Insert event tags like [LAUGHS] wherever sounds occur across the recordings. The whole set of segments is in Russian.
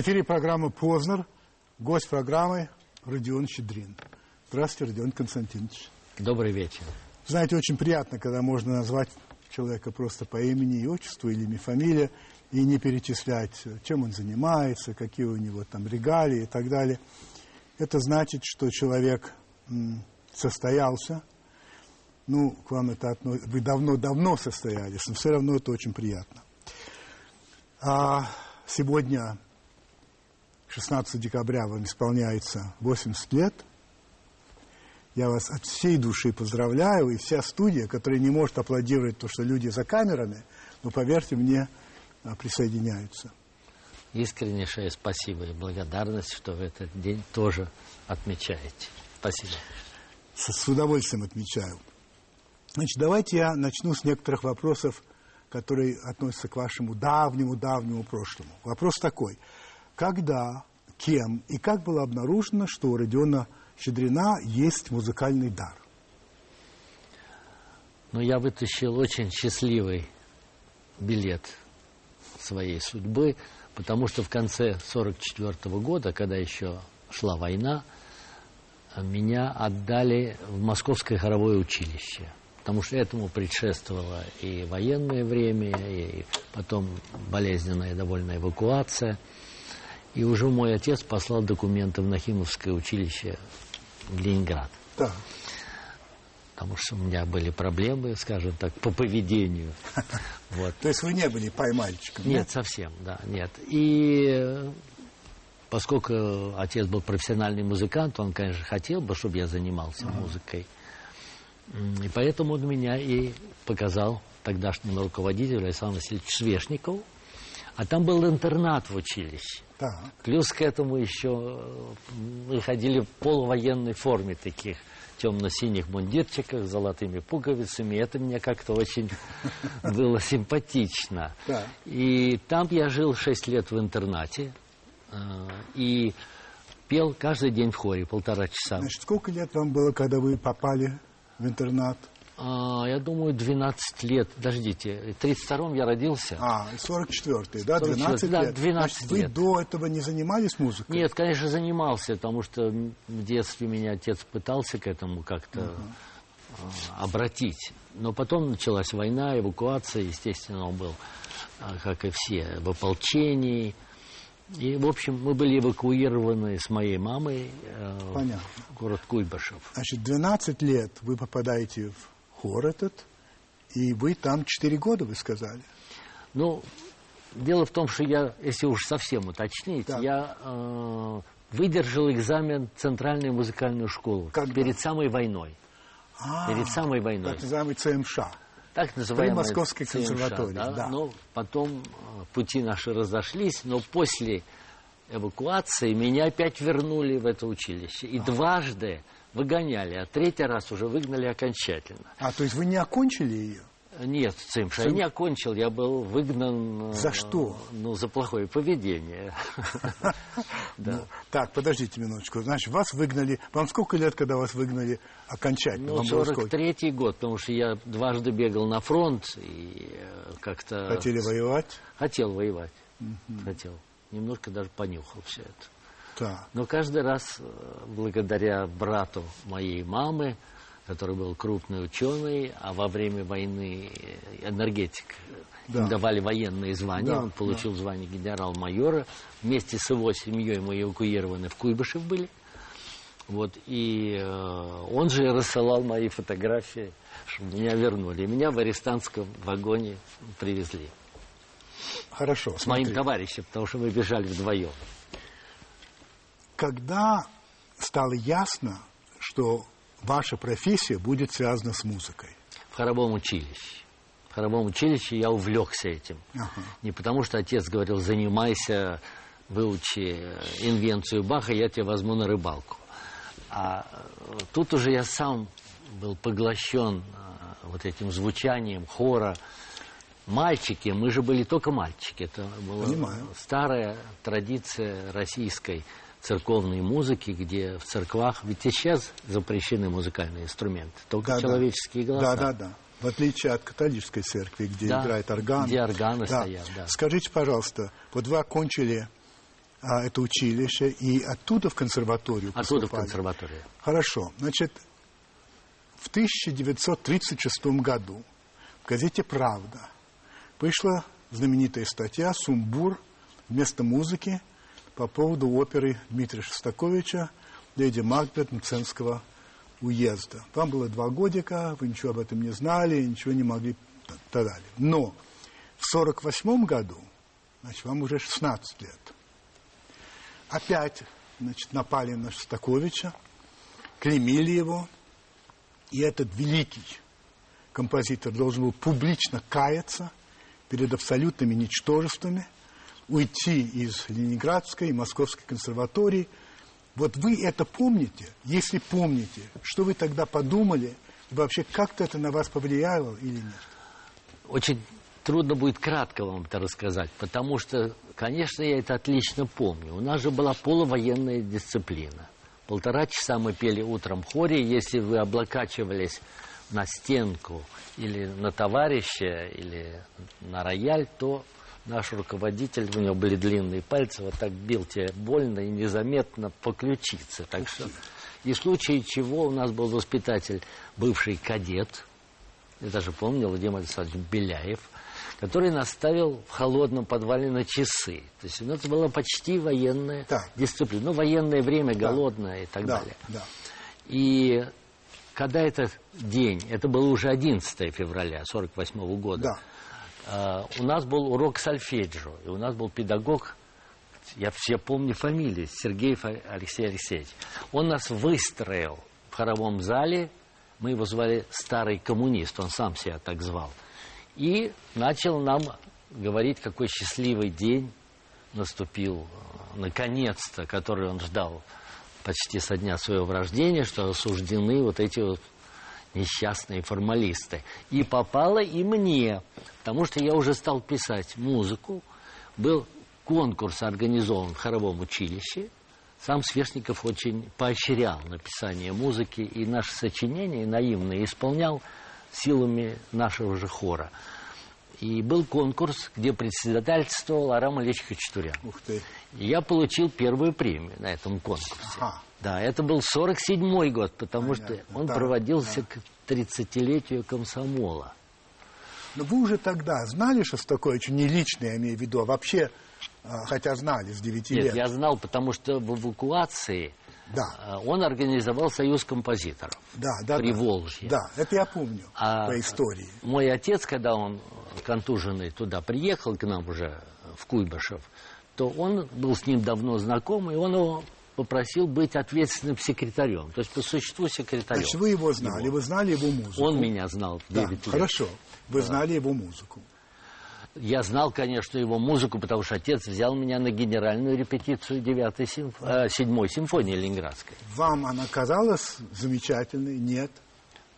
эфире программа «Познер». Гость программы Родион Щедрин. Здравствуйте, Родион Константинович. Добрый вечер. Знаете, очень приятно, когда можно назвать человека просто по имени и отчеству или имя, фамилия, и не перечислять, чем он занимается, какие у него там регалии и так далее. Это значит, что человек состоялся, ну, к вам это относится, вы давно-давно состоялись, но все равно это очень приятно. А сегодня, 16 декабря, вам исполняется 80 лет. Я вас от всей души поздравляю, и вся студия, которая не может аплодировать то, что люди за камерами, но, поверьте мне, а, присоединяются. Искреннейшее спасибо и благодарность, что в этот день тоже отмечаете. Спасибо. С, с удовольствием отмечаю. Значит, давайте я начну с некоторых вопросов, которые относятся к вашему давнему-давнему прошлому. Вопрос такой. Когда, кем и как было обнаружено, что у Родиона Щедрина есть музыкальный дар? Ну, я вытащил очень счастливый билет своей судьбы, потому что в конце 1944 года, когда еще шла война, меня отдали в Московское хоровое училище – потому что этому предшествовало и военное время, и потом болезненная довольно эвакуация. И уже мой отец послал документы в Нахимовское училище в Ленинград. Да. Потому что у меня были проблемы, скажем так, по поведению. [LAUGHS] Вот. То есть вы не были поймальчиком? Нет, совсем, да, нет. И поскольку отец был профессиональный музыкант, он, конечно, хотел бы, чтобы я занимался музыкой. И поэтому он меня и показал тогдашнему руководителю Александру Васильевичу Свешникову. А там был интернат в училище. Так. Плюс к этому еще мы ходили в полувоенной форме таких темно-синих мундирчиках с золотыми пуговицами. Это мне как-то очень [LAUGHS] было симпатично. И там я жил шесть лет в интернате. И пел каждый день в хоре полтора часа. Значит, сколько лет вам было, когда вы попали в интернат? А, я думаю, 12 лет. Подождите, в 32-м я родился. А, 44-й, да, 12 да, лет. 12 Значит, лет. вы до этого не занимались музыкой? Нет, конечно, занимался, потому что в детстве меня отец пытался к этому как-то uh-huh. обратить. Но потом началась война, эвакуация, естественно, он был, а, как и все, в ополчении. И, в общем, мы были эвакуированы с моей мамой э, Понятно. в город Куйбышев. Значит, 12 лет вы попадаете в хор этот, и вы там 4 года, вы сказали. Ну, дело в том, что я, если уж совсем уточнить, Да. я э, выдержал экзамен в Центральную музыкальную школу Когда? перед самой войной. А, Перед самой войной. Так называемый ЦМШ. Так называемая При Московской ЦМШ, консерватории, да. да. Но потом э, пути наши разошлись, но после эвакуации меня опять вернули в это училище. И дважды выгоняли, а третий раз уже выгнали окончательно. А, то есть вы не окончили ее? Нет, ЦИМШ, я Цим- не окончил, я был выгнан... э, За что? Ну, за плохое поведение. [LAUGHS] Ну, так, подождите минуточку. Значит, вас выгнали... Вам сколько лет, когда вас выгнали окончательно? Ну, Вам было сколько? 43-й год, потому что я дважды бегал на фронт и э, как-то... Хотели воевать? Хотел воевать. Хотел. Немножко даже понюхал все это. Так. Но каждый раз, э, благодаря брату моей мамы, который был крупный ученый, а во время войны э, энергетик, Да. им давали военные звания, Да, он получил звание генерал-майора. Вместе с его семьей мы эвакуированы в Куйбышев были. Вот, и э, он же рассылал мои фотографии, чтобы меня вернули. Меня в арестантском вагоне привезли. Хорошо, С моим смотри. товарищем, потому что мы бежали вдвоем. Когда стало ясно, что ваша профессия будет связана с музыкой? В хоровом училище. В хоровом училище я увлекся этим. Ага. Не потому, что отец говорил, занимайся, выучи инвенцию Баха, я тебя возьму на рыбалку. А э, тут уже я сам был поглощен э, вот этим звучанием хора. Мальчики, мы же были только мальчики. Это была Понимаю. старая традиция российской церковной музыки, где в церквах, ведь и сейчас запрещены музыкальные инструменты, только Да, да. человеческие голоса. Да, да, да. В отличие от католической церкви, где Да, играет орган. где органы стоят, да. Скажите, пожалуйста, вот вы окончили а, это училище, и оттуда в консерваторию Оттуда поступали. в консерваторию. Хорошо. Значит, в 1936 году в газете «Правда» вышла знаменитая статья «Сумбур вместо музыки» по поводу оперы Дмитрия Шостаковича «Леди Макбет Мценского уезда». Вам было два годика, вы ничего об этом не знали, ничего не могли так далее. Но в 1948 году, значит, вам уже 16 лет, опять значит, напали на Шостаковича, клеймили его, и этот великий композитор должен был публично каяться перед абсолютными ничтожествами, уйти из Ленинградской и Московской консерватории. Вот вы это помните? Если помните, что вы тогда подумали? И вообще, как-то это на вас повлияло или нет? Очень трудно будет кратко вам это рассказать, потому что, конечно, я это отлично помню. У нас же была полувоенная дисциплина. Полтора часа мы пели утром в хоре. Если вы облокачивались на стенку или на товарища, или на рояль, то наш руководитель, у него были длинные пальцы, вот так бил тебе больно и незаметно по ключице. Так что, и в случае чего у нас был воспитатель, бывший кадет, я даже помню, Владимир Александрович Беляев, который наставил в холодном подвале на часы. То есть у нас была почти военная Так. дисциплина. Ну, военное время, голодное и так да, далее. да. И когда этот день, это было уже 11 февраля 48 года, Да. А, у нас был урок сольфеджио, и у нас был педагог, я все помню фамилии, Сергеев Алексей Алексеевич. Он нас выстроил в хоровом зале, мы его звали «старый коммунист», он сам себя так звал, и начал нам говорить, какой счастливый день наступил, наконец-то, который он ждал почти со дня своего рождения, что осуждены вот эти вот несчастные формалисты. И попало и мне, потому что я уже стал писать музыку. Был конкурс организован в хоровом училище. Сам Свешников очень поощрял написание музыки, и наши сочинения наивные исполнял силами нашего же хора. И был конкурс, где председательствовал Арам Ильич Хачатурян. Ух ты. И я получил первую премию на этом конкурсе. Ага. Да, это был 47-й год, потому Понятно, что он да, проводился к 30-летию комсомола. Но вы уже тогда знали Шостаковича, не лично я имею в виду, а вообще, а, хотя знали с 9 Нет, лет. я знал, потому что в эвакуации Да, а, он организовал союз композиторов. да, да. При да. Волжье. Да, это я помню А- по истории. Мой отец, когда он контуженный туда приехал к нам уже в Куйбышев, то он был с ним давно знаком, и он его попросил быть ответственным секретарем, то есть по существу секретарем. Значит, вы его знали, вы знали его музыку. Он меня знал Да, 9 лет. хорошо. Вы знали его музыку. Я знал, конечно, его музыку, потому что отец взял меня на генеральную репетицию 9 симф... э, 7 симфонии Ленинградской. Вам она казалась замечательной? Нет.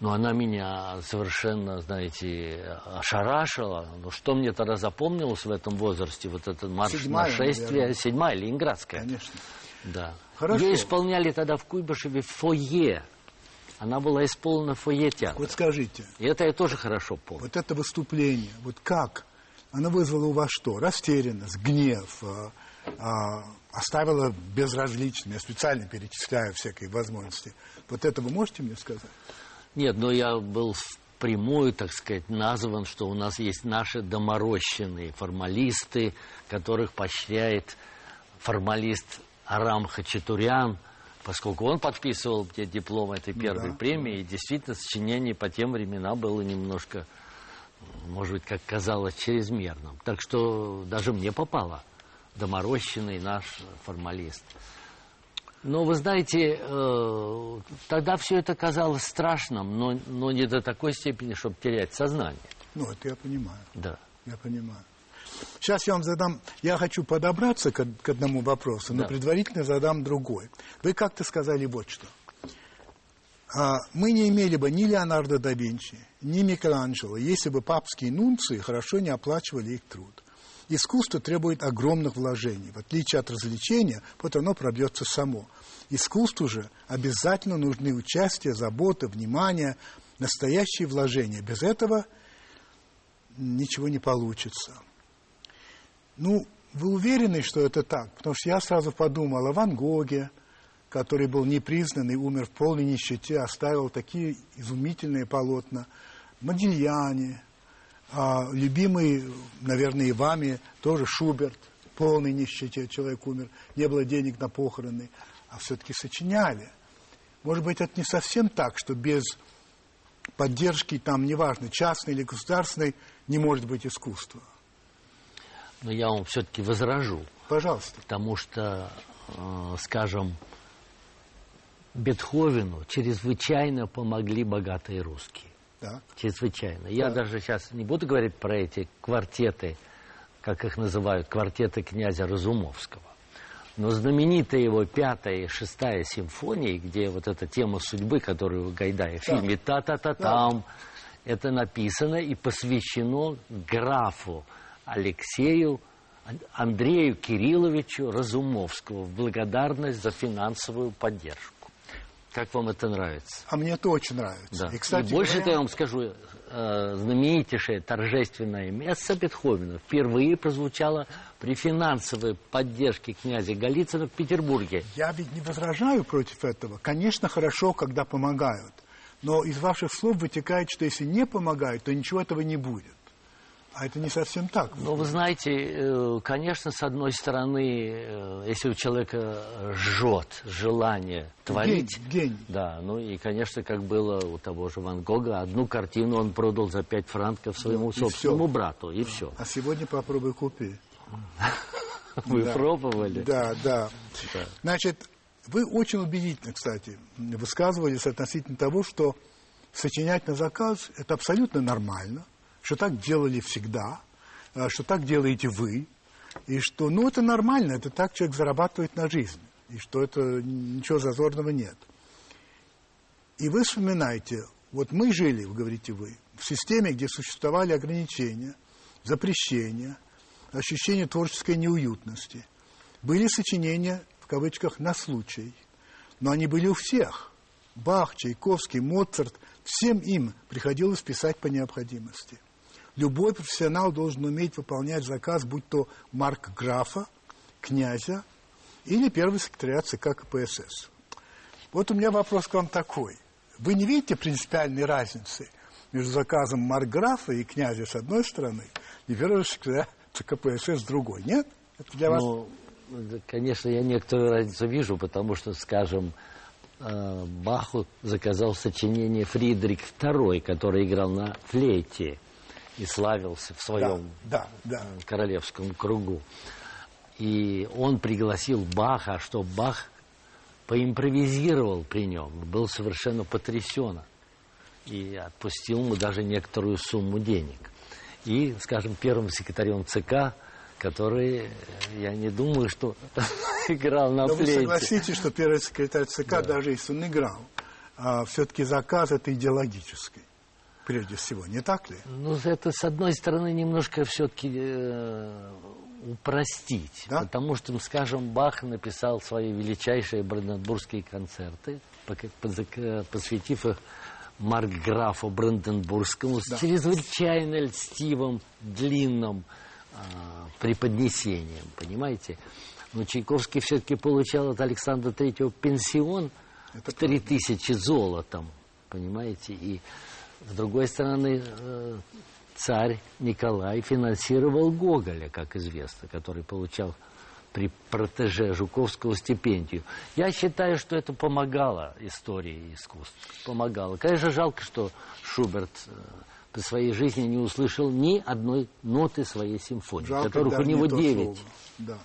Но она меня совершенно, знаете, ошарашила. Ну, что мне тогда запомнилось в этом возрасте? Вот этот марш Седьмая, нашествия. наверное. Седьмая, Ленинградская. Конечно. Да. Хорошо. Ее исполняли тогда в Куйбышеве в фойе. Она была исполнена в фойе театра. Вот скажите, И это я тоже хорошо помню. вот это выступление, вот как? Оно вызвало у вас что? Растерянность, гнев, а, а, оставило безразличным. Я специально перечисляю всякие возможности. Вот это вы можете мне сказать? Нет, но я был впрямую, так сказать, назван, что у нас есть наши доморощенные формалисты, которых поощряет формалист Арам Хачатурян, поскольку он подписывал мне диплом этой первой да. премии, и действительно сочинение по тем временам было немножко, может быть, как казалось, чрезмерным. Так что даже мне попало доморощенный наш формалист. Но вы знаете, э, тогда все это казалось страшным, но, но не до такой степени, чтобы терять сознание. Ну, это я понимаю. Да. Я понимаю. Сейчас я вам задам, я хочу подобраться к, к одному вопросу, но Да. предварительно задам другой. Вы как-то сказали вот что. А, мы не имели бы ни Леонардо да Винчи, ни Микеланджело, если бы папские нунции хорошо не оплачивали их труд. Искусство требует огромных вложений. В отличие от развлечения, вот оно пробьется само. Искусству же обязательно нужны участие, забота, внимание, настоящие вложения. Без этого ничего не получится. Ну, вы уверены, что это так? Потому что я сразу подумал о Ван Гоге, который был непризнанный, умер в полной нищете, оставил такие изумительные полотна. Модильяне, а, любимый, наверное, и вами, тоже Шуберт, полной нищете человек умер, не было денег на похороны, а все-таки сочиняли. Может быть, это не совсем так, что без поддержки, там, неважно, частной или государственной, не может быть искусства. Но я вам все-таки возражу. Пожалуйста. Потому что, э, скажем, Бетховену чрезвычайно помогли богатые русские. Да. Чрезвычайно. Я Да. даже сейчас не буду говорить про эти квартеты, как их называют, квартеты князя Разумовского. Но знаменитая его пятая и шестая симфонии, где вот эта тема судьбы, которую у Гайдая в Да. фильме «Та-та-та-там», это написано и посвящено графу Алексею Ан- Андрею Кирилловичу Разумовскому в благодарность за финансовую поддержку. Как вам это нравится? А мне это очень нравится. Да. И, кстати, И больше говоря, я вам скажу, э, знаменитейшее торжественное место Бетховена впервые прозвучало при финансовой поддержке князя Голицына в Петербурге. я ведь не возражаю против этого. Конечно, хорошо, когда помогают. Но из ваших слов вытекает, что если не помогают, то ничего этого не будет. А это не совсем так. Но вы знаете, э, конечно, с одной стороны, э, если у человека жжет желание творить, Гений, гений. да, ну и, конечно, как было у того же Ван Гога, одну картину он продал за пять франков своему и собственному всё. брату, и все. А сегодня попробуй купи. Вы Да. пробовали? Да, да. Да. Значит, вы очень убедительно, кстати, высказывались относительно того, что сочинять на заказ – это абсолютно нормально, что так делали всегда, а, что так делаете вы, и что, ну, это нормально, это так человек зарабатывает на жизнь, и что это ничего зазорного нет. И вы вспоминаете, вот мы жили, говорите вы, в системе, где существовали ограничения, запрещения, ощущение творческой неуютности. Были сочинения, в кавычках, на случай, но они были у всех. Бах, Чайковский, Моцарт, всем им приходилось писать по необходимости. Любой профессионал должен уметь выполнять заказ, будь то Марк Графа, князя или первый секретаря ЦК КПСС. Вот у меня вопрос к вам такой. Вы не видите принципиальной разницы между заказом Маркграфа и князя с одной стороны и первого секретаря ЦК КПСС с другой? Нет? Это для вас... Ну, конечно, я некоторую разницу вижу, потому что, скажем, э, Баху заказал сочинение Фридрих II, который играл на флейте и славился в да, своем да, да. королевском кругу. И он пригласил Баха, что Бах поимпровизировал при нем, был совершенно потрясен и отпустил ему даже некоторую сумму денег. И, скажем, первым секретарем ЦК, который, э, я не думаю, что [LAUGHS] играл на Но вы согласитесь, что первый секретарь ЦК, даже если он играл, а, все-таки заказ это идеологический, прежде всего, не так ли? Ну, это, с одной стороны, немножко все-таки упростить. Да? Потому что, скажем, Бах написал свои величайшие бранденбургские концерты, позак- посвятив их Маркграфу Бранденбургскому Да. с чрезвычайно льстивым, длинным а, преподнесением, понимаете? Но Чайковский все-таки получал от Александра Третьего пенсион Это в три тысячи золотом, понимаете? И с другой стороны, э, царь Николай финансировал Гоголя, как известно, который получал при протеже Жуковского стипендию. Я считаю, что это помогало истории искусств. Помогало. Конечно, жалко, что Шуберт э, по своей жизни не услышал ни одной ноты своей симфонии, Жалко, которых даже у не него девять. Да.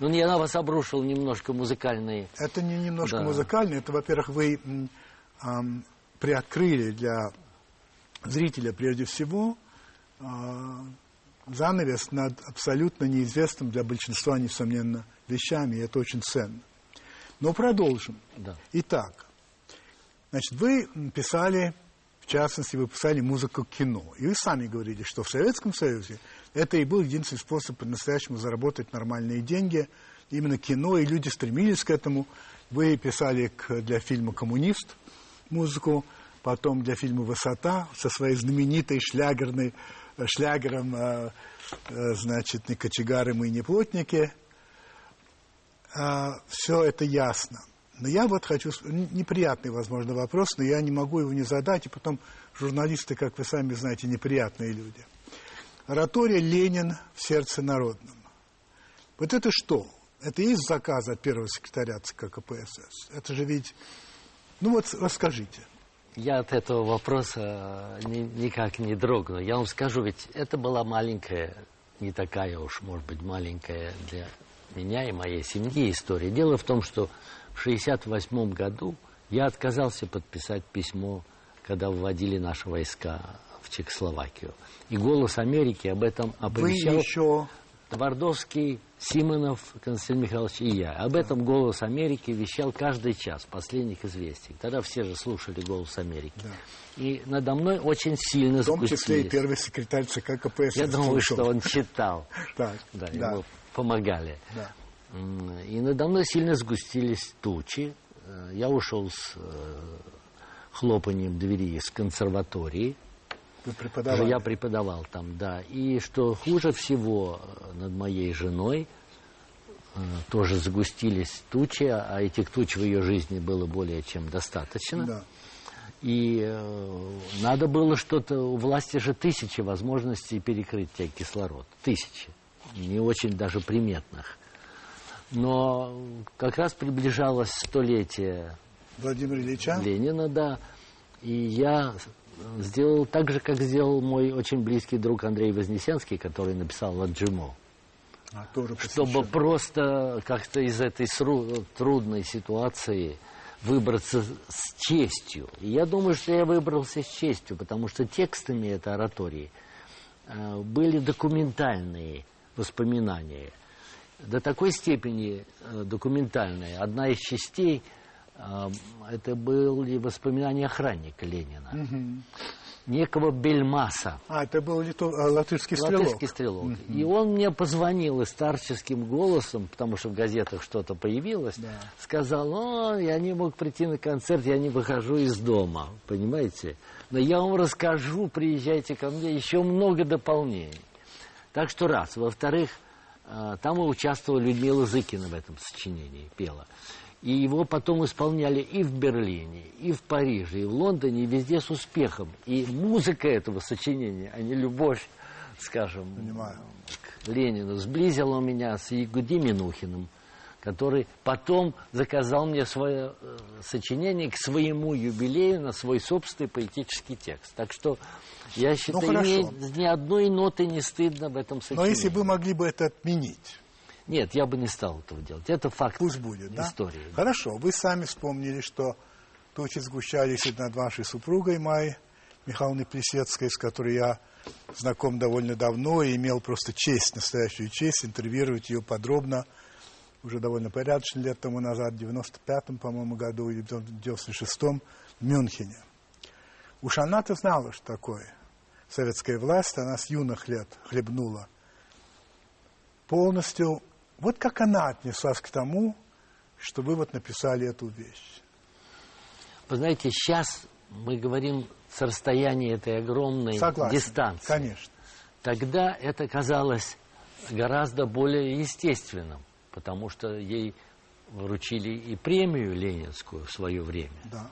Ну, я на вас обрушил немножко музыкальные Это не немножко Да. музыкально, это, во-первых, вы м, ам, приоткрыли для зрителя прежде всего а, занавес над абсолютно неизвестным для большинства, несомненно, вещами, и это очень ценно. Но продолжим. Да. Итак, значит, вы писали, в частности, вы писали музыку к кино. И вы сами говорили, что в Советском Союзе это и был единственный способ по-настоящему заработать нормальные деньги. Именно кино, и люди стремились к этому. Вы писали для фильма «Коммунист» музыку, потом для фильма «Высота» со своей знаменитой шлягерной шлягером, э, э, значит, не кочегары мы, не плотники. А, все это ясно. Но я вот хочу... Неприятный, возможно, вопрос, но я не могу его не задать. И потом журналисты, как вы сами знаете, неприятные люди. Оратория «Ленин в сердце народном». Вот это что? Это есть заказ от первого секретаря ЦК КПСС? Это же ведь... Ну вот расскажите. Я от этого вопроса ни, никак не дрогну. Я вам скажу, ведь это была маленькая, не такая уж, может быть, маленькая для меня и моей семьи история. Дело в том, что в 1968 году я отказался подписать письмо, когда вводили наши войска в Чехословакию. И «Голос Америки» об этом оповещал... Вы еще Твардовский, Симонов, Константин Михайлович и я. Об этом «Голос Америки» вещал каждый час последних известий. Тогда все же слушали «Голос Америки». Да. И надо мной очень сильно В том числе и первый секретарь ЦК КПСС. Я думаю, что он читал. [LAUGHS] Так, да, ему помогали. Да. И надо мной сильно сгустились тучи. Э, я ушел с э, хлопанием двери из консерватории. Вы преподавали? Я преподавал там, да. И что хуже всего э, над моей женой тоже загустились тучи, а этих туч в ее жизни было более чем достаточно. Да. И э, надо было что-то... У власти же тысячи возможностей перекрыть тебе кислород. Тысячи. Не очень даже приметных. Но как раз приближалось столетие Владимира Ильича Ленина, да. И я сделал так же, как сделал мой очень близкий друг Андрей Вознесенский, который написал «Ладжимо». А, тоже чтобы просто как-то из этой трудной ситуации выбраться с честью. И я думаю, что я выбрался с честью, потому что текстами этой оратории э, были документальные воспоминания до такой степени э, документальная. Одна из частей это были воспоминания охранника Ленина. Угу. Некого Бельмаса. А, это был лито... Э, латышский стрелок. Латышский стрелок. Угу. И он мне позвонил и старческим голосом, потому что в газетах что-то появилось, да. сказал, о, я не мог прийти на концерт, я не выхожу из дома, понимаете? Но я вам расскажу, приезжайте ко мне, еще много дополнений. Так что раз. Во-вторых, а, там участвовала Людмила Зыкина в этом сочинении, пела. И его потом исполняли и в Берлине, и в Париже, и в Лондоне, и везде с успехом. И музыка этого сочинения, а не любовь, скажем, Понимаю. к Ленину, сблизила меня с Ягуди Минухиным, который потом заказал мне свое э, сочинение к своему юбилею на свой собственный поэтический текст. Так что я считаю, ну, ни, ни одной ноты не стыдно в этом сочинении. Но если вы могли бы это отменить? Нет, я бы не стал этого делать. Это факт Пусть будет, истории. Да? Хорошо, вы сами вспомнили, что тучи сгущались над вашей супругой Майей Михайловной Плесецкой, с которой я знаком довольно давно и имел просто честь, настоящую честь, интервьюировать ее подробно уже довольно порядочно лет тому назад, в 95-м, по-моему, году или в 96-м в Мюнхене. Уж она-то знала, что такое советская власть, она с юных лет хлебнула полностью. Вот как она отнеслась к тому, что вы вот написали эту вещь? Вы знаете, сейчас мы говорим с расстояния этой огромной Согласен, дистанции. Конечно. Тогда это казалось гораздо более естественным, потому что ей вручили и премию ленинскую в свое время. Да.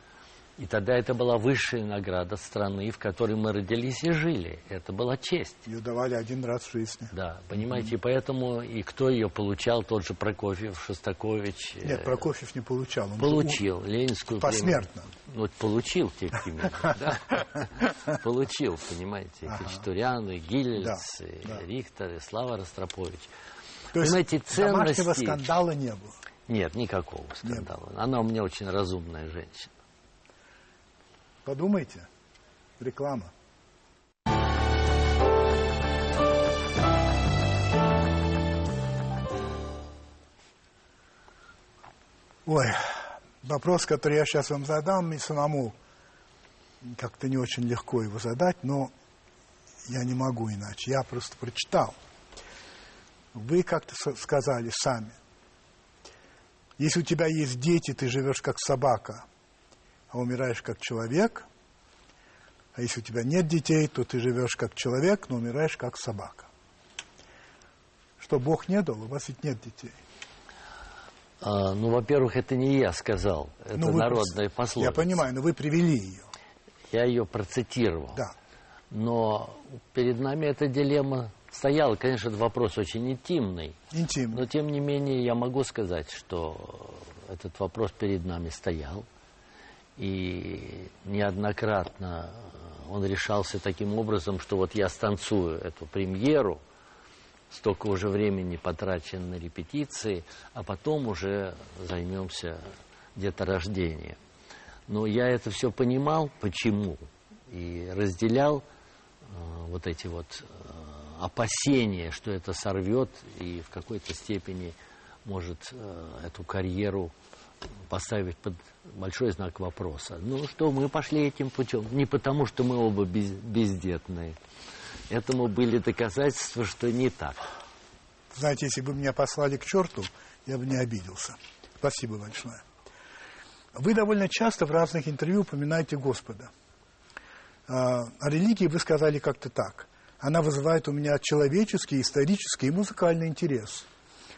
И тогда это была высшая награда страны, в которой мы родились и жили. Это была честь. Ее давали один раз в жизни. Да, понимаете, mm-hmm. поэтому и кто ее получал, тот же Прокофьев, Шостакович. Нет, Прокофьев не получал. Он получил же, Ленинскую посмертно. премию. Вот получил, не менее. [LAUGHS] Получил, понимаете, Хачатурян, и Рихтер, и Слава Ростропович. То понимаете, домашнего скандала не было? Нет, никакого скандала. Она у меня очень разумная женщина. Подумайте. Реклама. Ой, вопрос, который я сейчас вам задам, мне самому как-то не очень легко его задать, но я не могу иначе. Я просто прочитал. Вы как-то сказали сами, если у тебя есть дети, ты живешь как собака – а умираешь как человек, А если у тебя нет детей, то ты живешь как человек, но умираешь как собака. Что Бог не дал, у вас ведь нет детей. А, ну, во-первых, это не я сказал, это Ну, вы народная пословица. Я понимаю, но вы привели ее. Я ее процитировал. Да. Но перед нами эта дилемма стояла. Конечно, этот вопрос очень интимный. Интимно. Но, тем не менее, я могу сказать, что этот вопрос перед нами стоял. И неоднократно он решался таким образом, что вот я станцую эту премьеру, столько уже времени потрачено на репетиции, а потом уже займемся деторождением. Но я это все понимал, почему, и разделял э, вот эти вот э, опасения, что это сорвет и в какой-то степени может э, эту карьеру поставить под большой знак вопроса. Ну что, мы пошли этим путем. Не потому, что мы оба без- бездетные. Этому были доказательства, что не так. Знаете, если бы меня послали к черту, я бы не обиделся. Спасибо большое. Вы довольно часто в разных интервью упоминаете Господа. А, О религии вы сказали как-то так. Она вызывает у меня человеческий, исторический и музыкальный интерес.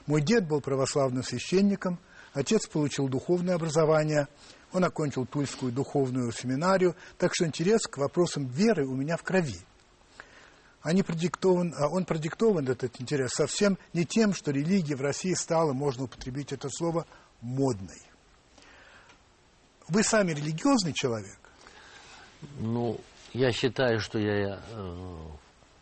Мой дед был православным священником, отец получил духовное образование, он окончил Тульскую духовную семинарию, так что интерес к вопросам веры у меня в крови. Они продиктован, а он продиктован, этот интерес, совсем не тем, что религия в России стала, можно употребить это слово, модной. Вы сами религиозный человек? Ну, я считаю, что я э,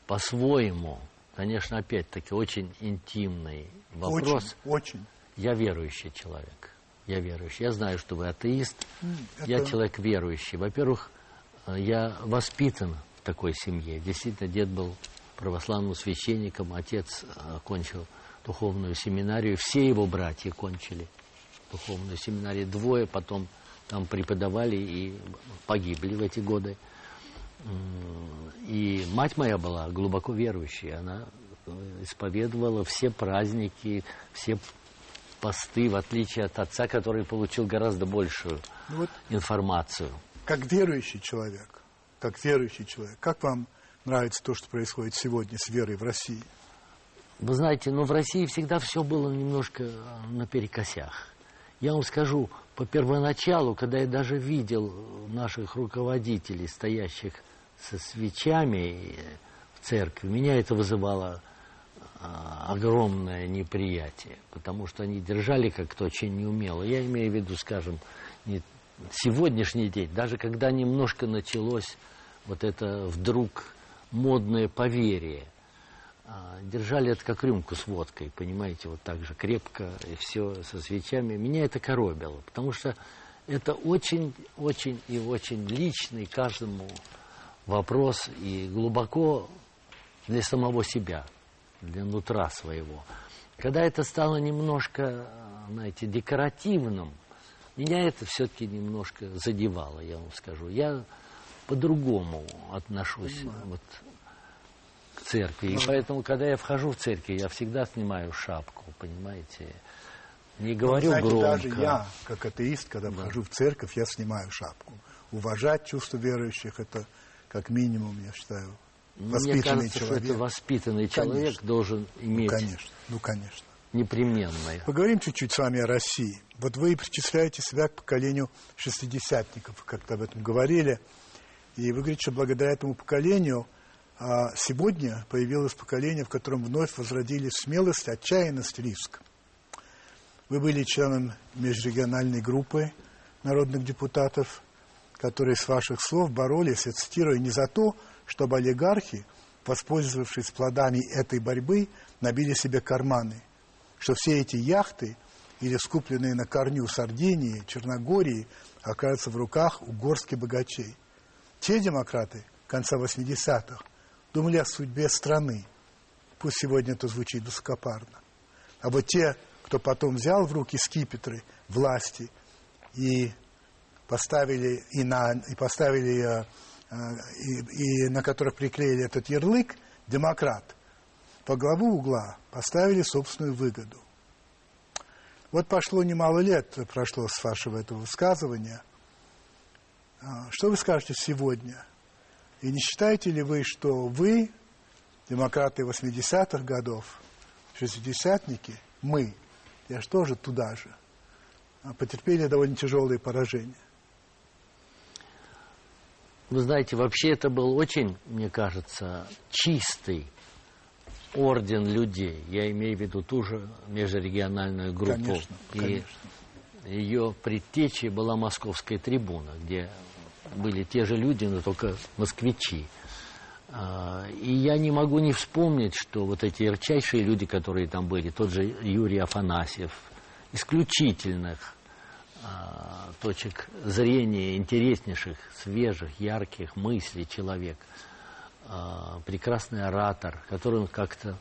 по-своему, конечно, опять-таки, очень интимный вопрос. Очень, очень. Я верующий человек. Я верующий. Я знаю, что вы атеист. это- Я человек верующий. Во-первых, э, я воспитан в такой семье. Действительно, дед был православным священником, отец э, окончил духовную семинарию. Все его братья кончили духовную семинарию. Двое потом там преподавали и погибли в эти годы. И мать моя была глубоко верующей. Она э, исповедовала все праздники, все посты, в отличие от отца, который получил гораздо большую Ну вот, информацию. как верующий человек, как верующий человек, как вам нравится то, что происходит сегодня с верой в России? Вы знаете, ну в России всегда все было немножко э, наперекосях. Я вам скажу, по первоначалу, когда я даже видел наших руководителей, стоящих со свечами э, в церкви, меня это вызывало огромное неприятие, потому что они держали как-то очень неумело. Я имею в виду, скажем, не сегодняшний день, даже когда немножко началось вот это вдруг модное поверие, а, держали это как рюмку с водкой, понимаете, вот так же крепко и все со свечами. Меня это коробило, потому что это очень, очень и очень личный каждому вопрос и глубоко для самого себя, для нутра своего. Когда это стало немножко, знаете, декоративным, меня это все-таки немножко задевало, я вам скажу. Я по-другому отношусь вот, к церкви. И поэтому, когда я вхожу в церковь, я всегда снимаю шапку, понимаете. Не говорю Знаете, громко. даже я, как атеист, когда вхожу в церковь, я снимаю шапку. Уважать чувства верующих – это как минимум, я считаю, Ну, Мне воспитанный кажется, человек. что это воспитанный человек Конечно. должен иметь Конечно, ну, конечно. непременное. Поговорим чуть-чуть с вами о России. Вот вы причисляете себя к поколению шестидесятников, как-то об этом говорили. И вы говорите, что благодаря этому поколению а, сегодня появилось поколение, в котором вновь возродились смелость, отчаянность, риск. Вы были членом межрегиональной группы народных депутатов, которые, с ваших слов, боролись, я цитирую, не за то, чтобы олигархи, воспользовавшись плодами этой борьбы, набили себе карманы, что все эти яхты или скупленные на корню Сардинии, Черногории окажутся в руках у горстки богачей. Те демократы конца 80-х думали о судьбе страны. Пусть сегодня это звучит высокопарно. А вот те, кто потом взял в руки скипетры власти и поставили, и на, и поставили э, и, и на которых приклеили этот ярлык демократ, по главу угла поставили собственную выгоду. Вот пошло немало лет, прошло с вашего этого высказывания. А, Что вы скажете сегодня? И не считаете ли вы, что вы, демократы 80-х годов, шестидесятники, мы, я же тоже туда же, а, потерпели довольно тяжелые поражения? Вы знаете, вообще это был очень, мне кажется, чистый орден людей. Я имею в виду ту же межрегиональную группу. Конечно, и конечно. ее предтечей была московская трибуна, где были те же люди, но только москвичи. А, И я не могу не вспомнить, что вот эти ярчайшие люди, которые там были, тот же Юрий Афанасьев, исключительных точек зрения, интереснейших, свежих, ярких мыслей человек, а, прекрасный оратор, который как-то,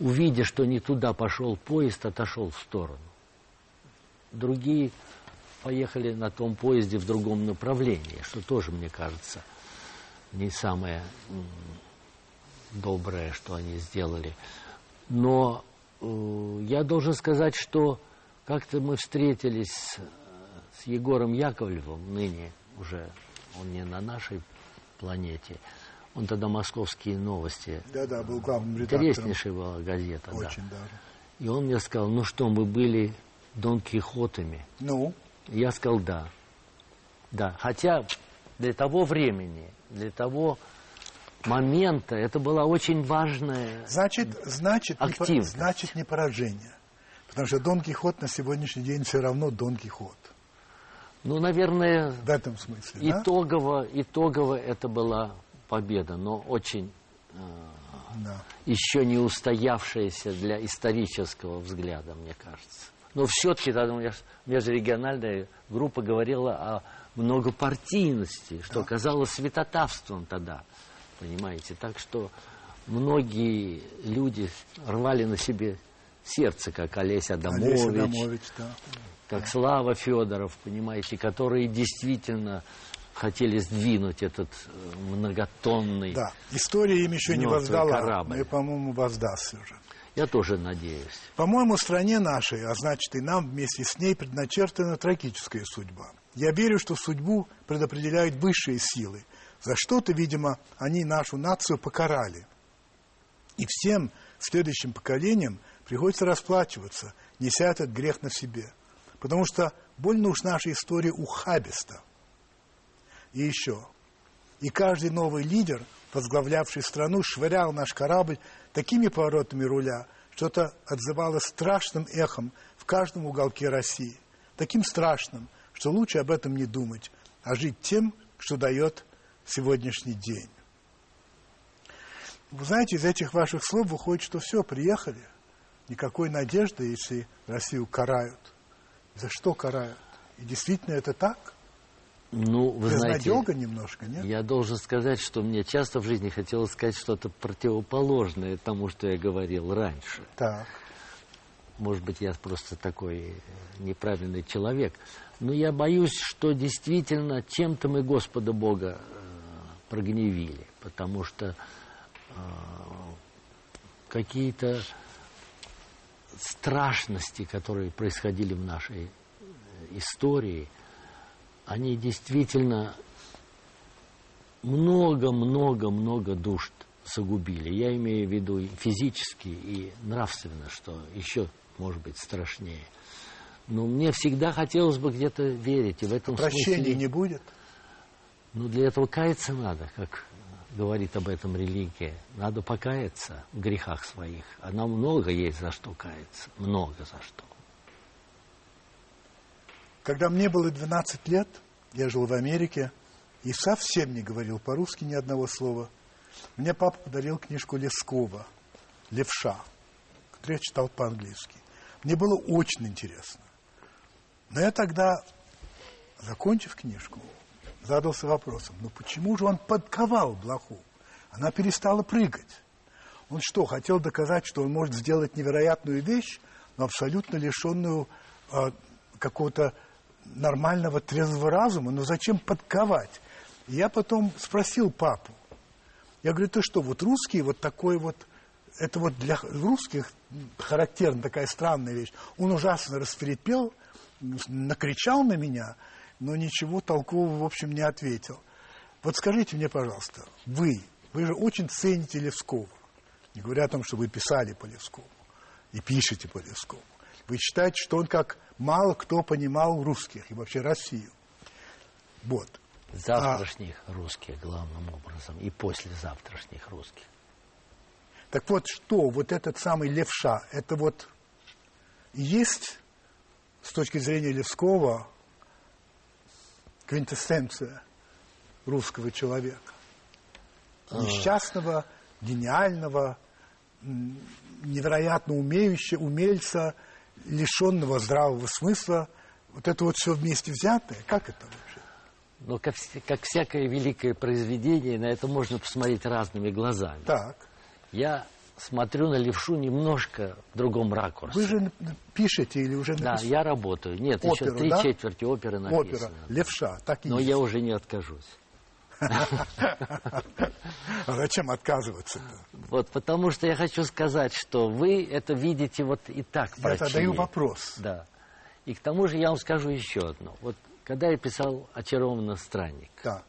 увидя, что не туда пошел поезд, отошел в сторону. Другие поехали на том поезде в другом направлении, что тоже, мне кажется, не самое доброе, что они сделали. Но э, я должен сказать, что как-то мы встретились с, Егором Яковлевым, ныне уже он не на нашей планете, он тогда московские новости. Да-да, был главным редактором. Интереснейшая была газета, да. Очень даже. И он мне сказал, ну что, мы были Дон Кихотами. Ну, Я сказал да. Да. Хотя для того времени, для того момента это была очень важная... значит, значит, не, Активность. значит не поражение. Потому что Дон Кихот на сегодняшний день все равно Дон Кихот. Ну, наверное, В этом смысле, да? итогово, итогово это была победа, но очень Да. еще не устоявшаяся для исторического взгляда, мне кажется. Но все-таки тогда меж- межрегиональная группа говорила о многопартийности, что казалось святотавством тогда, понимаете. Так что многие люди рвали на себе сердце, как Олеся Адамович, Олеся Адамович, да. Как Слава Федоров, понимаете, которые действительно хотели сдвинуть этот э, многотонный... Да, история им еще не Мертвый воздала, корабль. но и, по-моему, воздаст уже. Я тоже надеюсь. По-моему, стране нашей, а значит и нам вместе с ней предначертана трагическая судьба. Я верю, что судьбу предопределяют высшие силы. За что-то, видимо, они нашу нацию покарали. И всем следующим поколениям приходится расплачиваться, неся этот грех на себе. Потому что больно уж наша история ухабиста. И еще. И каждый новый лидер, возглавлявший страну, швырял наш корабль такими поворотами руля, что это отзывалось страшным эхом в каждом уголке России. Таким страшным, что лучше об этом не думать, а жить тем, что дает сегодняшний день. Вы знаете, из этих ваших слов выходит, что все, приехали. Никакой надежды, если Россию карают. За что карают? И действительно это так? Ну, вы знаете, Безнадега немножко, нет? я должен сказать, что мне часто в жизни хотелось сказать что-то противоположное тому, что я говорил раньше. Так. Может быть, я просто такой неправильный человек. Но я боюсь, что действительно чем-то мы Господа Бога э, прогневили, потому что э, какие-то страшности, которые происходили в нашей э, истории, они действительно много-много-много душ загубили. Я имею в виду и физически, и нравственно, что еще, может быть, страшнее. Но мне всегда хотелось бы где-то верить, и в этом Прощения смысле... не будет? Ну, для этого каяться надо, как говорит об этом религия. Надо покаяться в грехах своих. А нам много есть за что каяться. Много за что. Когда мне было 12 лет, я жил в Америке и совсем не говорил по-русски ни одного слова. Мне папа подарил книжку Лескова «Левша», которую я читал по-английски. Мне было очень интересно. Но я тогда, закончив книжку, задался вопросом, ну почему же он подковал блоху? Она перестала прыгать. Он что, хотел доказать, что он может сделать невероятную вещь, но абсолютно лишенную э, какого-то нормального трезвого разума? Но зачем подковать? И я потом спросил папу. Я говорю, ты что, вот русские вот такой вот, это вот для русских характерна такая странная вещь. Он ужасно рассверепел, накричал на меня, но ничего толкового, в общем, не ответил. Вот скажите мне, пожалуйста, вы, вы же очень цените Левского. Не говоря о том, что вы писали по Левскому и пишете по Левскому. Вы считаете, что он как мало кто понимал русских и вообще Россию. Вот. Завтрашних а, русских главным образом и послезавтрашних русских. Так вот, что вот этот самый левша, это вот есть с точки зрения Левского квинтэссенция русского человека. А. Несчастного, гениального, невероятно умеющего, умельца, лишенного здравого смысла. Вот это вот все вместе взятое, как это вообще? Но как, как всякое великое произведение, на это можно посмотреть разными глазами. Так. Я смотрю на левшу немножко в другом ракурсе. Вы же пишете или уже написали? Да, я работаю. Нет, Оперу, еще три да? четверти оперы написано. Опера, левша, так и Но есть. я уже не откажусь. А зачем отказываться-то? Вот, потому что я хочу сказать, что вы это видите вот и так Я задаю вопрос. Да. И к тому же я вам скажу еще одно. Вот когда я писал «Очарованный странник», да.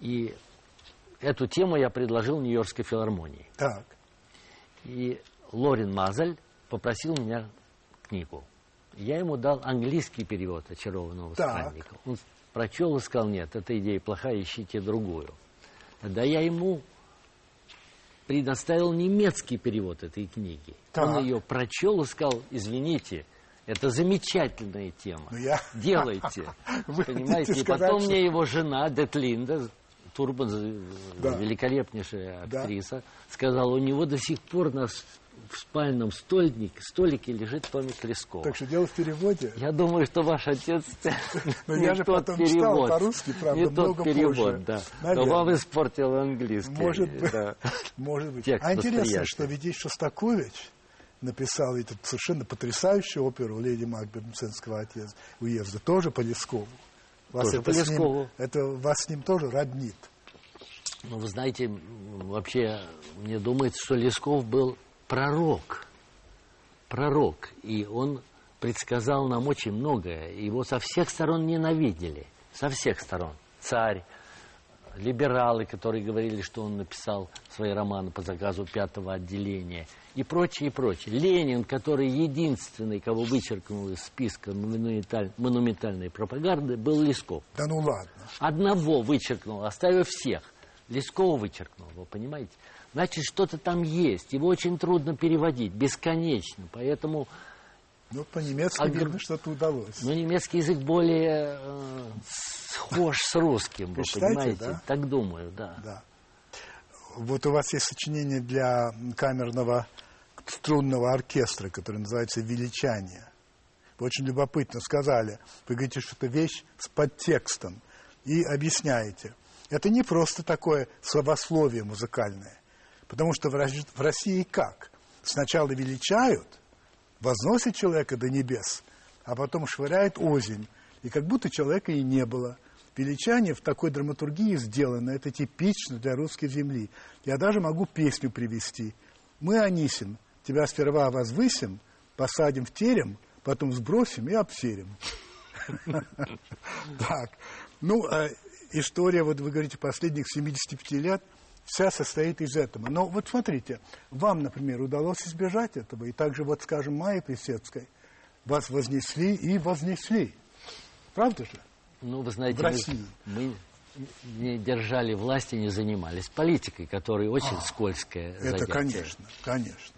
и эту тему я предложил Нью-Йоркской филармонии. Так. И Лорин Мазель попросил меня книгу. Я ему дал английский перевод «Очарованного так. странника». Он прочел и сказал, нет, эта идея плохая, ищите другую. Тогда я ему предоставил немецкий перевод этой книги. Так. Он ее прочел и сказал, извините, это замечательная тема. Ну, я... Делайте. [LAUGHS] Понимаете? И потом мне его жена, Детлинда, Турбан, да. великолепнейшая актриса, да. сказала, у него до сих пор на в спальном стольнике, столике лежит томик Лескова. Так что дело в переводе. Я думаю, что ваш отец [LAUGHS] Но я же потом читал по-русски, правда, не тот перевод, да. Но вам испортил английский. Может быть. [LAUGHS] Может быть. А интересно, что ведь есть Шостакович, написал эту совершенно потрясающую оперу «Леди Макбет Мценского уезда», тоже по Лескову. Вас тоже это, Лескову. Ним, это вас с ним тоже роднит. Ну, вы знаете, вообще, мне думается, что Лесков был пророк. Пророк. И он предсказал нам очень многое. Его со всех сторон ненавидели. Со всех сторон. Царь, либералы, которые говорили, что он написал свои романы по заказу пятого отделения, и прочее, и прочее. Ленин, который единственный, кого вычеркнул из списка монументаль... монументальной пропаганды, был Лесков. Да ну ладно. Одного вычеркнул, оставив всех. Лескова вычеркнул, вы понимаете? значит, что-то там есть. Его очень трудно переводить, бесконечно. Поэтому... Ну, по-немецки Аг... видно, что-то удалось. Ну, немецкий язык более э, схож с русским, вы, считаете, понимаете? Да? Так думаю, да. да. Вот у вас есть сочинение для камерного струнного оркестра, которое называется «Величание». Вы очень любопытно сказали. Вы говорите, что это вещь с подтекстом. И объясняете. Это не просто такое словословие музыкальное. Потому что в России как? Сначала величают, возносят человека до небес, а потом швыряют озимь. И как будто человека и не было. Величание в такой драматургии сделано. Это типично для русской земли. Я даже могу песню привести. Мы, Анисин, тебя сперва возвысим, посадим в терем, потом сбросим и обсерим. [LAUGHS] Так. Ну, а история, вот вы говорите, последних 75 лет – вся состоит из этого. Но вот смотрите, вам, например, удалось избежать этого, и также, вот, скажем, Майе Плесецкой вас вознесли и вознесли. Правда же? Ну, вы знаете, в России. мы, мы не держали власти, не занимались политикой, которая очень а, скользкая. Это, занятие. конечно, конечно,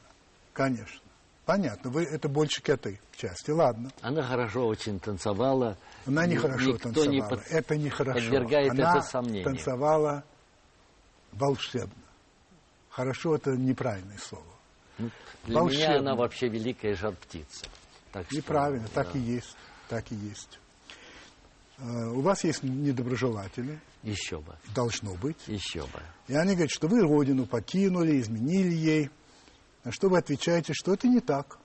конечно. Понятно, вы это больше к этой части, ладно. Она хорошо очень танцевала. Она нехорошо танцевала, не под... это нехорошо. Подвергает Она это сомнению. танцевала волшебно. Хорошо это неправильное слово. Ну, для волшебно. меня она вообще великая жар-птица. Так Неправильно, что, так да. и есть. Так и есть. Uh, у вас есть недоброжелатели. Еще бы. Должно быть. Еще бы. И они говорят, что вы родину покинули, изменили ей. На что вы отвечаете, что это не так.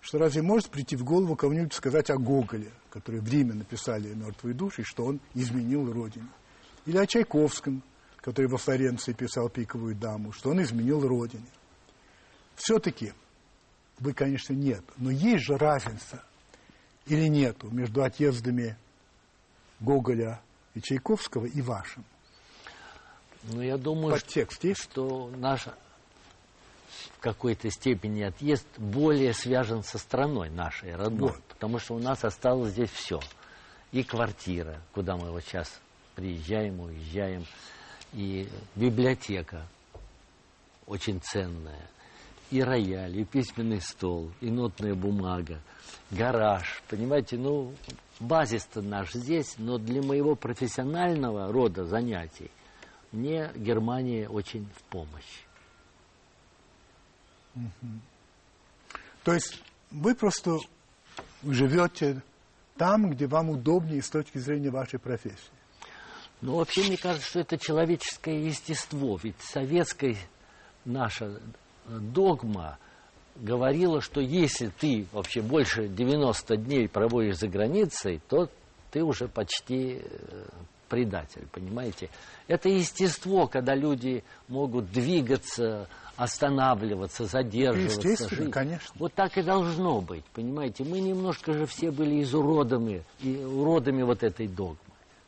Что разве может прийти в голову кому-нибудь сказать о Гоголе, который в Риме написали «Мертвые души», что он изменил родину. Или о Чайковском, который во Флоренции писал «Пиковую даму», что он изменил родине. Все-таки, вы, конечно, нет, но есть же разница или нету между отъездами Гоголя и Чайковского, и вашим? Ну, я думаю, Подтекст есть? что наш в какой-то степени отъезд более связан со страной нашей родной, Вот. потому что у нас осталось здесь все. И квартира, куда мы вот сейчас приезжаем, уезжаем, и библиотека очень ценная, и рояль, и письменный стол, и нотная бумага, гараж, понимаете, ну, базис-то наш здесь, но для моего профессионального рода занятий мне Германия очень в помощь. То есть вы просто живете там, где вам удобнее с точки зрения вашей профессии. Ну, вообще, мне кажется, что это человеческое естество. Ведь советская наша догма говорила, что если ты вообще больше 90 дней проводишь за границей, то ты уже почти э, предатель, понимаете? Это естество, когда люди могут двигаться, останавливаться, задерживаться, Естественно, жить. конечно. Вот так и должно быть, понимаете? Мы немножко же все были изуродами, и уродами вот этой догмы,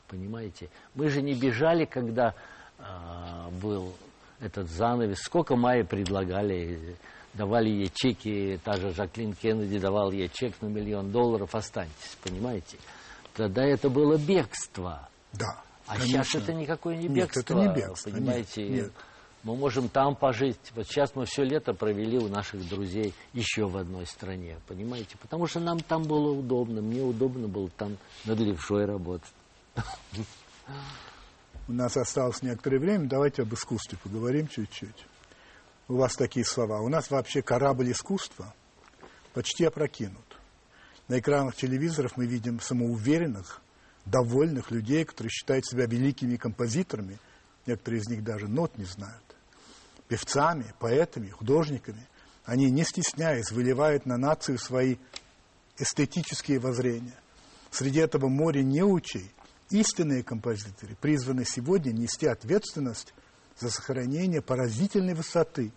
понимаете? Мы же не бежали, когда а, был этот занавес. Сколько Майи предлагали, давали ей чеки, та же Жаклин Кеннеди давал ей чек на миллион долларов, останьтесь, понимаете? Тогда это было бегство. Да. А конечно. сейчас это никакое не Нет, бегство. это не бегство, Понимаете, нет, нет. мы можем там пожить. Вот сейчас мы все лето провели у наших друзей еще в одной стране. Понимаете? Потому что нам там было удобно. Мне удобно было там над левшой работать. У нас осталось некоторое время, давайте об искусстве поговорим чуть-чуть. У вас такие слова. У нас вообще корабль искусства почти опрокинут. На экранах телевизоров мы видим самоуверенных, довольных людей, которые считают себя великими композиторами. Некоторые из них даже нот не знают. Певцами, поэтами, художниками. Они, не стесняясь, выливают на нацию свои эстетические воззрения. Среди этого моря неучей истинные композиторы призваны сегодня нести ответственность за сохранение поразительной высоты,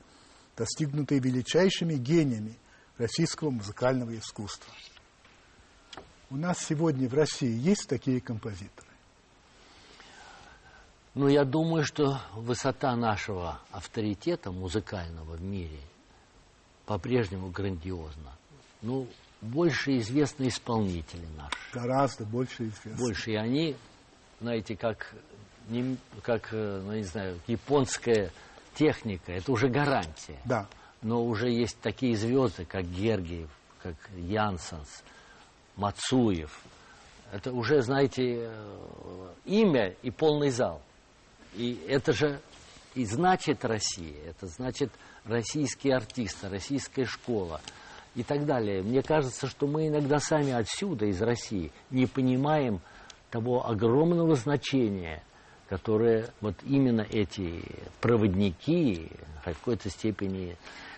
достигнутой величайшими гениями российского музыкального искусства. У нас сегодня в России есть такие композиторы? Ну, я думаю, что высота нашего авторитета музыкального в мире по-прежнему грандиозна. Ну, больше известны исполнители наши. Гораздо больше известно. больше. И они, знаете, как, не- как э, ну, не знаю, японская техника, это уже гарантия. Да. Но уже есть такие звезды, как Гергиев, как Янсенс, Мацуев. Это уже, знаете, э, имя и полный зал. И это же и значит Россия, это значит российские артисты, российская школа и так далее. Мне кажется, что мы иногда сами отсюда, из России, не понимаем того огромного значения, которое вот именно эти проводники, в какой-то степени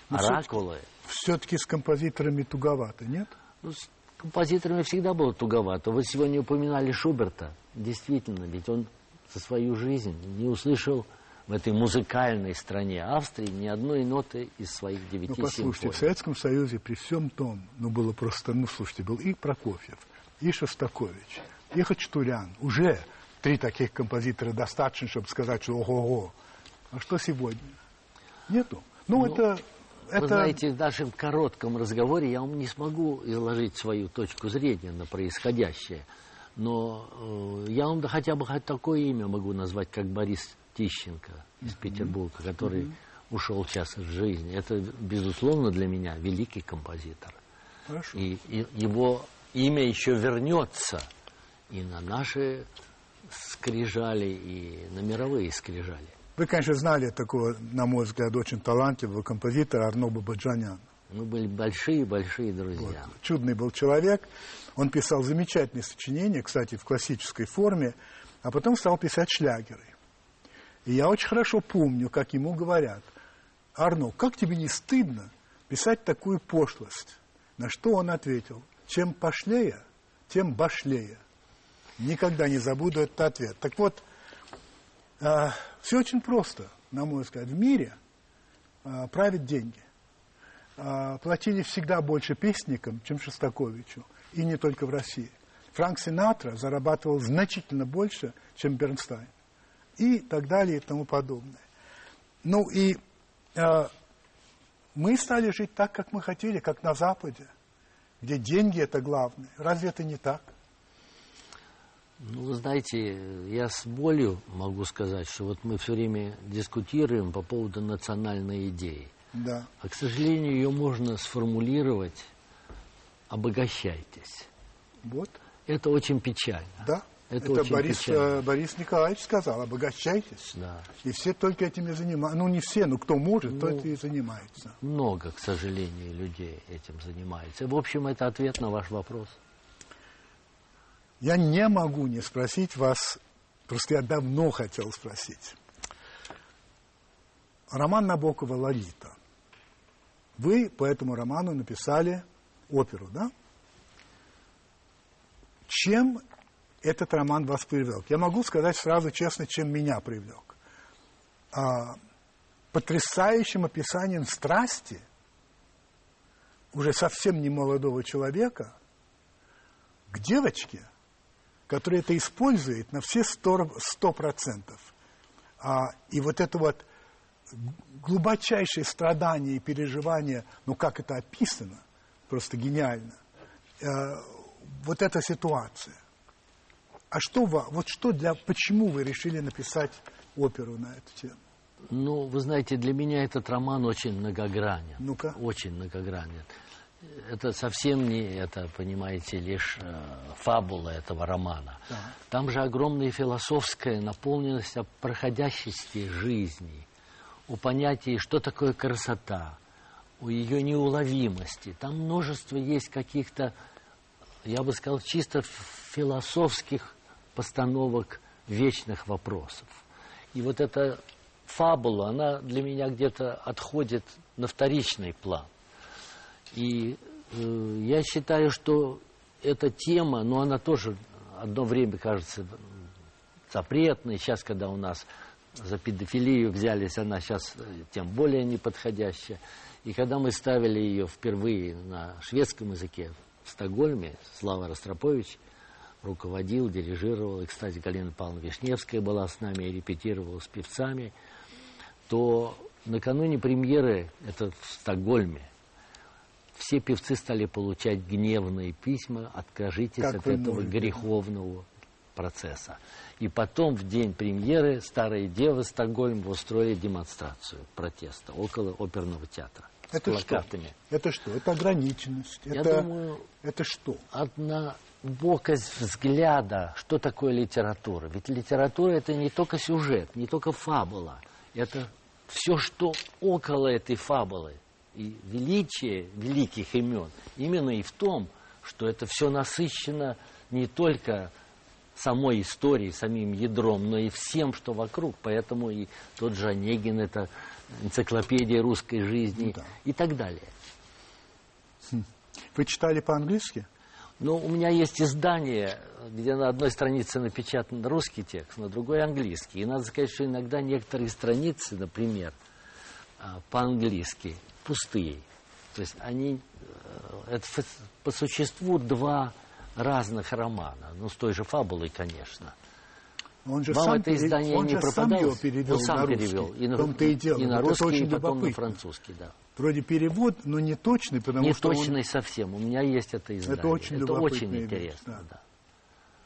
Ну, оракулы, Все-таки с композиторами туговато, нет? ну, с композиторами всегда было туговато. Вы сегодня упоминали Шуберта. Действительно, ведь он за свою жизнь не услышал в этой музыкальной стране Австрии ни одной ноты из своих девяти Ну, послушайте, в симфоний. Советском Союзе при всем том, ну, было просто, ну, слушайте, был и Прокофьев, и Шостакович, и Хачатурян. Уже три таких композитора достаточно, чтобы сказать, что ого-го. А что сегодня? Нету. Ну, Ну, это... Вы это... знаете, в нашем коротком разговоре я вам не смогу изложить свою точку зрения на происходящее, но э, я вам да хотя бы хоть такое имя могу назвать, как Борис Тищенко из Петербурга, который ушел сейчас из жизни. Это, безусловно, для меня великий композитор. Хорошо. И, и его имя еще вернется и на наши скрижали, и на мировые скрижали. Вы, конечно, знали такого, на мой взгляд, очень талантливого композитора Арно Бабаджаняна. Мы были большие-большие друзья. Вот. Чудный был человек. Он писал замечательные сочинения, кстати, в классической форме, а потом стал писать шлягеры. И я очень хорошо помню, как ему говорят, Арно, как тебе не стыдно писать такую пошлость? На что он ответил, чем пошлее, тем башлее. Никогда не забуду этот ответ. Так вот, все очень просто, на мой взгляд. В мире а, правят деньги. А, платили всегда больше песникам, чем Шостаковичу. И не только в России. Франк Синатра зарабатывал значительно больше, чем Бернстайн. И так далее и тому подобное. Ну и э, мы стали жить так, как мы хотели, как на Западе, где деньги это главное. Разве это не так? Ну, вы знаете, я с болью могу сказать, что вот мы все время дискутируем по поводу национальной идеи. Да. А, к сожалению, ее можно сформулировать «обогащайтесь». Вот. Это очень печально. Да. Это, Это, Борис, печально. э, Борис Николаевич сказал, обогащайтесь. Да. И все только этим и занимаются. Ну, не все, но кто может, Ну, тот и занимается. Много, к сожалению, людей этим занимается. В общем, это ответ на ваш вопрос. Я не могу не спросить вас, просто я давно хотел спросить. Роман Набокова «Лолита». Вы по этому роману написали оперу, да? Чем этот роман вас привлек? Я могу сказать сразу честно, чем меня привлек. А, потрясающим описанием страсти уже совсем не молодого человека к девочке, которая это использует на все сто процентов. А, и вот это вот глубочайшее страдание и переживание, ну как это описано, просто гениально. Э, вот эта ситуация. А что вы, вот что для, почему вы решили написать оперу на эту тему? Ну, вы знаете, для меня этот роман очень многогранен. Ну-ка. Очень многогранен. Это совсем не это, понимаете, лишь э, фабула этого романа. Да. Там же огромная философская наполненность о проходящести жизни, о понятии, что такое красота, о ее неуловимости. Там множество есть каких-то, я бы сказал, чисто философских постановок вечных вопросов. И вот эта фабула, она для меня где-то отходит на вторичный план. И э, я считаю, что эта тема, но она тоже одно время кажется запретной. Сейчас, когда у нас за педофилию взялись, она сейчас э, тем более неподходящая. И когда мы ставили ее впервые на шведском языке в Стокгольме, Слава Ростропович руководил, дирижировал, и, кстати, Галина Павловна Вишневская была с нами и репетировала с певцами, то накануне премьеры, это в Стокгольме, все певцы стали получать гневные письма, откажитесь Как от этого можете? греховного процесса. И потом, в день премьеры, старые девы Стокгольма устроили демонстрацию протеста около оперного театра с Это что? плакатами. Это что? Это ограниченность. Я это, думаю, это что? Однобокость взгляда, что такое литература. Ведь литература это не только сюжет, не только фабула. Это все, что около этой фабулы. И величие великих имен именно и в том, что это все насыщено не только самой историей, самим ядром, но и всем, что вокруг. Поэтому и тот же Онегин, это энциклопедия русской жизни Ну да. и так далее. Вы читали по-английски? Но у меня есть издание, где на одной странице напечатан русский текст, на другой английский. И надо сказать, что иногда некоторые страницы, например, а, по-английски пустые. То есть они, э, это по существу два разных романа. Ну, с той же фабулой, конечно. Он же Вам сам, это издание он не же сам пропадалось? его перевел Он сам на русский. перевел. И на, и и на русский, и потом на французский, да. Вроде перевод, но не точный, потому не что он- точный совсем. У меня есть это издание. очень это очень вещь, интересно, да. да.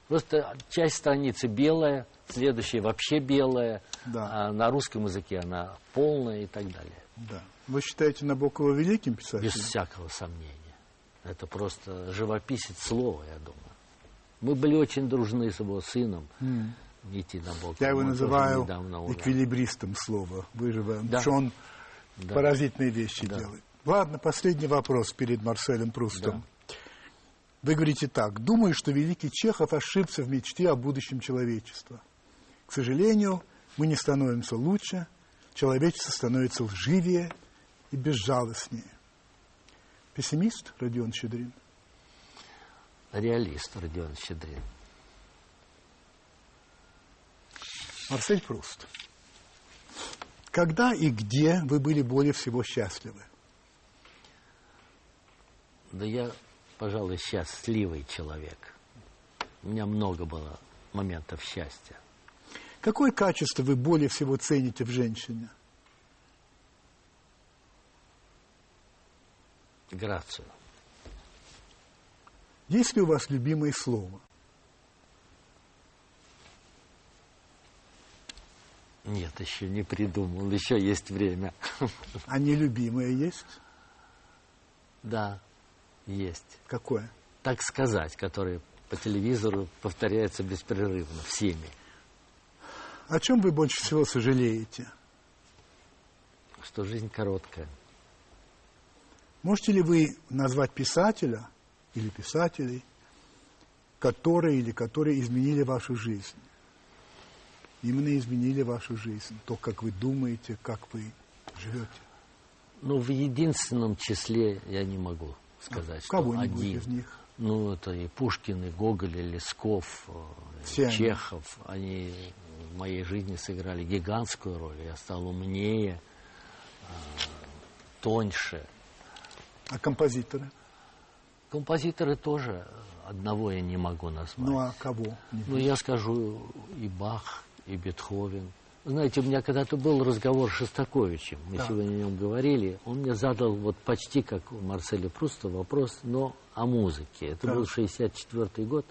Просто часть страницы белая, следующая вообще белая, Да. а на русском языке она полная и так далее. Да. Вы считаете Набокова великим писателем? Без всякого сомнения. Это просто живописец слова, я думаю. Мы были очень дружны с его сыном, М. Нити Набокова. Я его Он тоже называю эквилибристом слова. Вы же, вы- Да. что он Да. поразительные вещи Да. делает. Ладно, последний вопрос перед Марселем Прустом. Вы говорите так. Думаю, что великий Чехов ошибся в мечте о будущем человечества. К сожалению, мы не становимся лучше, человечество становится лживее и безжалостнее. Пессимист Родион Щедрин? Реалист Родион Щедрин. Марсель Пруст. Когда и где вы были более всего счастливы? Да я, пожалуй, счастливый человек. У меня много было моментов счастья. Какое качество вы более всего цените в женщине? Грацию. Есть ли у вас любимое слово? Нет, еще не придумал, еще есть время. А нелюбимое есть? Да, есть. Какое? Так сказать, которое по телевизору повторяется беспрерывно всеми. О чем вы больше всего сожалеете? Что жизнь короткая. Можете ли вы назвать писателя или писателей, которые или которые изменили вашу жизнь? Именно изменили вашу жизнь, то, как вы думаете, как вы живете. Ну, в единственном числе я не могу сказать, а, что Кого-нибудь один. из них? Ну, это и Пушкин, и Гоголь, и Лесков, э, Все и они. Чехов. Они в моей жизни сыграли гигантскую роль. Я стал умнее, э, тоньше. А композиторы? Композиторы тоже одного я не могу назвать. Ну, а кого? Ну, я скажу и Бах, и Бетховен. Знаете, у меня когда-то был разговор с Шостаковичем, мы Да. сегодня о нем говорили. Он мне задал вот почти как у Марселя Пруста вопрос, но о музыке. Это Да. был 64 год.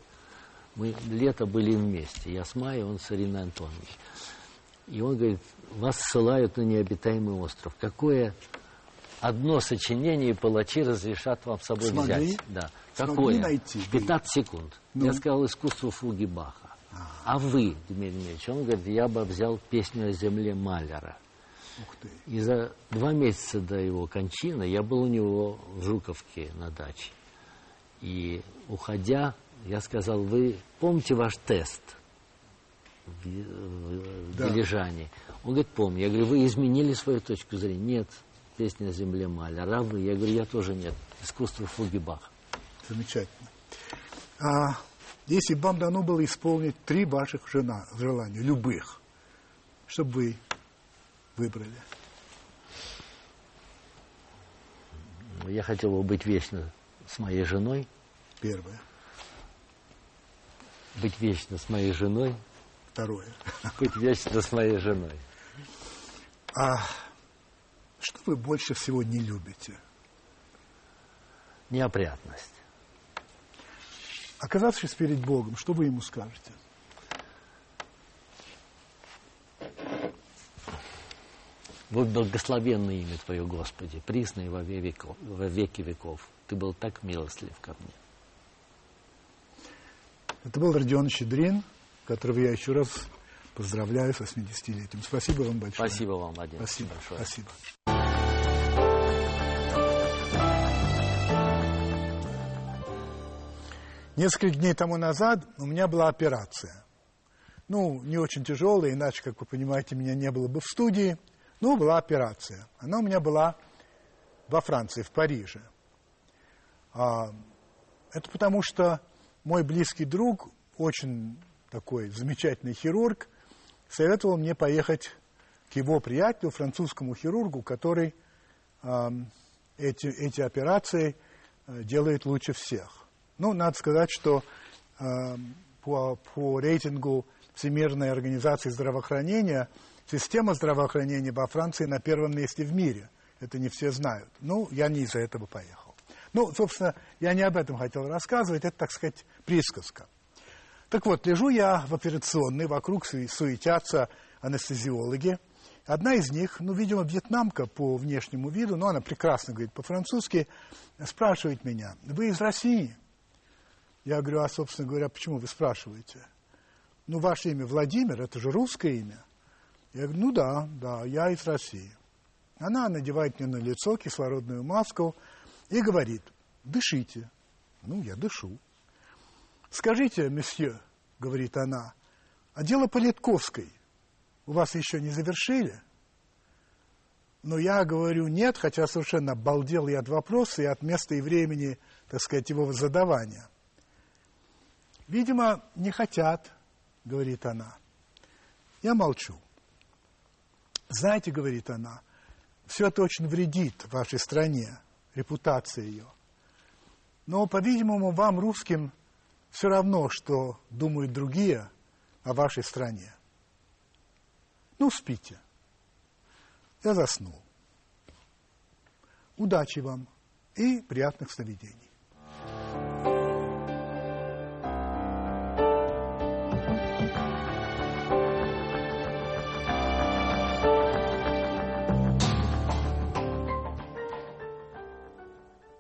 Мы лето были вместе. Я с Майей, он с Ириной Антоновной. И он говорит, вас ссылают на необитаемый остров. Какое одно сочинение палачи разрешат вам с собой Смогли? взять? Да. Смогли Какое? найти? 15 секунд. Ну? Я сказал искусство фуги Баха. А вы, Дмитрий Дмитриевич, он говорит, я бы взял песню о земле Малера. Ух ты. И за два месяца до его кончины я был у него в Жуковке на даче. И уходя, я сказал, вы помните ваш тест в, в- Да. Дилижане? Он говорит, помню. Я говорю, вы изменили свою точку зрения? Нет, песня о земле Малера. А вы? Я говорю, я тоже нет. Искусство фуги Баха. Замечательно. А если бы вам дано было исполнить три ваших жена, желания, любых, что бы вы выбрали? Я хотел бы быть вечно с моей женой, Первое. быть вечно с моей женой, Второе. [LAUGHS] быть вечно с моей женой. А что вы больше всего не любите? Неопрятность. Оказавшись перед Богом, что вы ему скажете? Будь благословенно имя Твое, Господи, присно и во, ве- веков- во веки веков. Ты был так милостлив ко мне. Это был Родион Щедрин, которого я еще раз поздравляю с 80-летием. Спасибо вам большое. Спасибо вам, Владимир, Спасибо. большое. Спасибо. Несколько дней тому назад у меня была операция. Ну, не очень тяжелая, иначе, как вы понимаете, меня не было бы в студии. Ну, была операция. Она у меня была во Франции, в Париже. А, это потому что мой близкий друг, очень такой замечательный хирург, советовал мне поехать к его приятелю, французскому хирургу, который ам, эти, эти операции э, делает лучше всех. Ну, надо сказать, что ам, по, по рейтингу Всемирной организации здравоохранения система здравоохранения во Франции на первом месте в мире. Это не все знают. Ну, я не из-за этого поехал. Ну, собственно, я не об этом хотел рассказывать, это, так сказать, присказка. Так вот, лежу я в операционной, вокруг су- суетятся анестезиологи. Одна из них, ну, видимо, вьетнамка по внешнему виду, но она прекрасно говорит по-французски, спрашивает меня, вы из России? Я говорю, а, собственно говоря, почему вы спрашиваете? Ну, ваше имя Владимир, это же русское имя. Я говорю, ну да, да, я из России. Она надевает мне на лицо кислородную маску и говорит, дышите. Ну, я дышу. Скажите, месье, говорит она, а дело Политковской у вас еще не завершили? Но я говорю нет, хотя совершенно обалдел я от вопроса и от места и времени, так сказать, его задавания. Видимо, не хотят, говорит она. Я молчу. Знаете, говорит она, все это очень вредит вашей стране, репутации ее. Но, по-видимому, вам, русским, все равно, что думают другие о вашей стране. Ну, спите. Я заснул. Удачи вам и приятных сновидений.